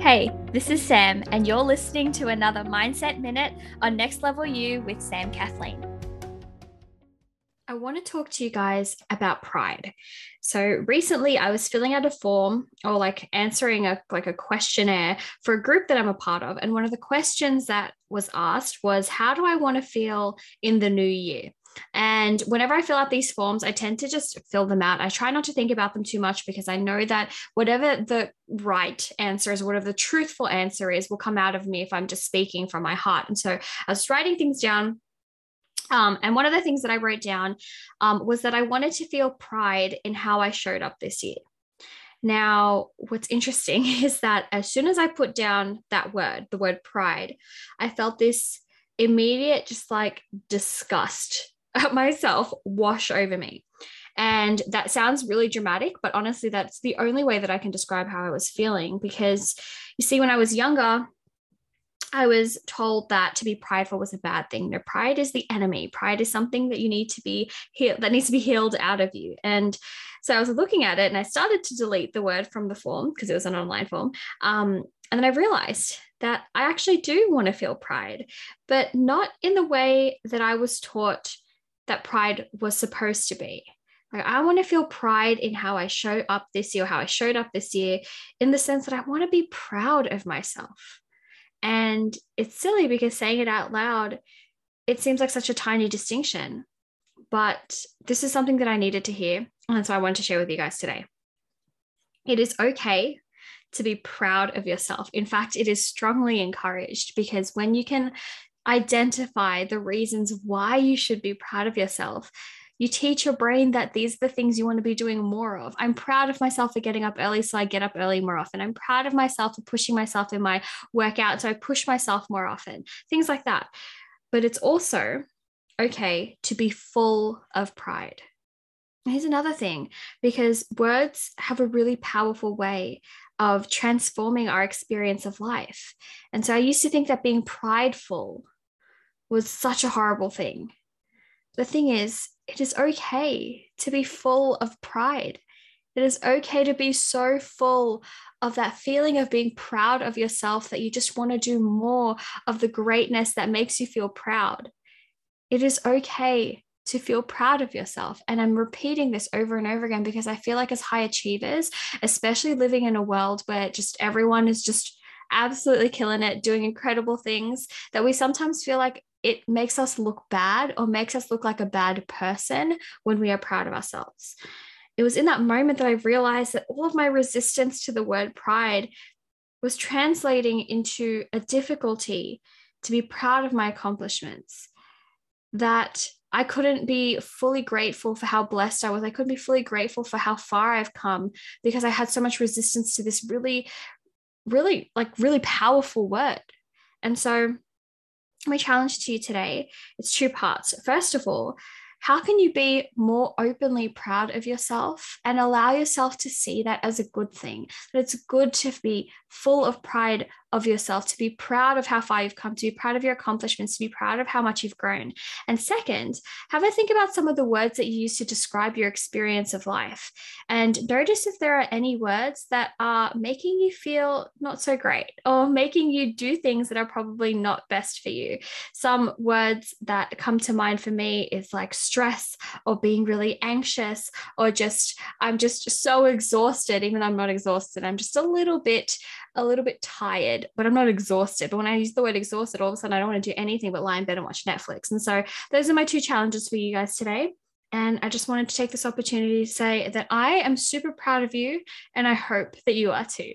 Hey, this is Sam, and you're listening to another Mindset Minute on Next Level You with Sam Kathleen. I want to talk to you guys about pride. So recently I was filling out a form or like answering a like a questionnaire for a group that I'm a part of and one of the questions that was asked was how do I want to feel in the new year? And whenever I fill out these forms, I tend to just fill them out. I try not to think about them too much because I know that whatever the right answer is, whatever the truthful answer is, will come out of me if I'm just speaking from my heart. And so I was writing things down. Um, and one of the things that I wrote down um, was that I wanted to feel pride in how I showed up this year. Now, what's interesting is that as soon as I put down that word, the word pride, I felt this immediate, just like disgust myself wash over me. And that sounds really dramatic, but honestly, that's the only way that I can describe how I was feeling. Because you see, when I was younger, I was told that to be prideful was a bad thing. No, pride is the enemy. Pride is something that you need to be healed, that needs to be healed out of you. And so I was looking at it and I started to delete the word from the form because it was an online form. Um, and then I realized that I actually do want to feel pride, but not in the way that I was taught that pride was supposed to be. Like, I want to feel pride in how I show up this year, how I showed up this year, in the sense that I want to be proud of myself. And it's silly because saying it out loud, it seems like such a tiny distinction. But this is something that I needed to hear. And so I wanted to share with you guys today. It is okay to be proud of yourself. In fact, it is strongly encouraged because when you can identify the reasons why you should be proud of yourself. You teach your brain that these are the things you want to be doing more of. I'm proud of myself for getting up early, so I get up early more often. I'm proud of myself for pushing myself in my workout, so I push myself more often. Things like that. But it's also okay to be full of pride. Here's another thing because words have a really powerful way of transforming our experience of life. And so I used to think that being prideful was such a horrible thing. The thing is, it is okay to be full of pride. It is okay to be so full of that feeling of being proud of yourself that you just want to do more of the greatness that makes you feel proud. It is okay to feel proud of yourself. And I'm repeating this over and over again because I feel like as high achievers, especially living in a world where just everyone is just absolutely killing it, doing incredible things, that we sometimes feel like it makes us look bad or makes us look like a bad person when we are proud of ourselves. It was in that moment that I realized that all of my resistance to the word pride was translating into a difficulty to be proud of my accomplishments. That I couldn't be fully grateful for how blessed I was. I couldn't be fully grateful for how far I've come because I had so much resistance to this really, really, like, really powerful word. And so, my challenge to you today is two parts. First of all, how can you be more openly proud of yourself and allow yourself to see that as a good thing? That it's good to be full of pride of yourself, to be proud of how far you've come, to be proud of your accomplishments, to be proud of how much you've grown. And second, have a think about some of the words that you use to describe your experience of life. And notice if there are any words that are making you feel not so great or making you do things that are probably not best for you. Some words that come to mind for me is like stress or being really anxious or just, I'm just so exhausted, even though I'm not exhausted. I'm just a little bit a little bit tired, but I'm not exhausted. But when I use the word exhausted, all of a sudden I don't want to do anything but lie in bed and watch Netflix. And so those are my two challenges for you guys today. And I just wanted to take this opportunity to say that I am super proud of you and I hope that you are too.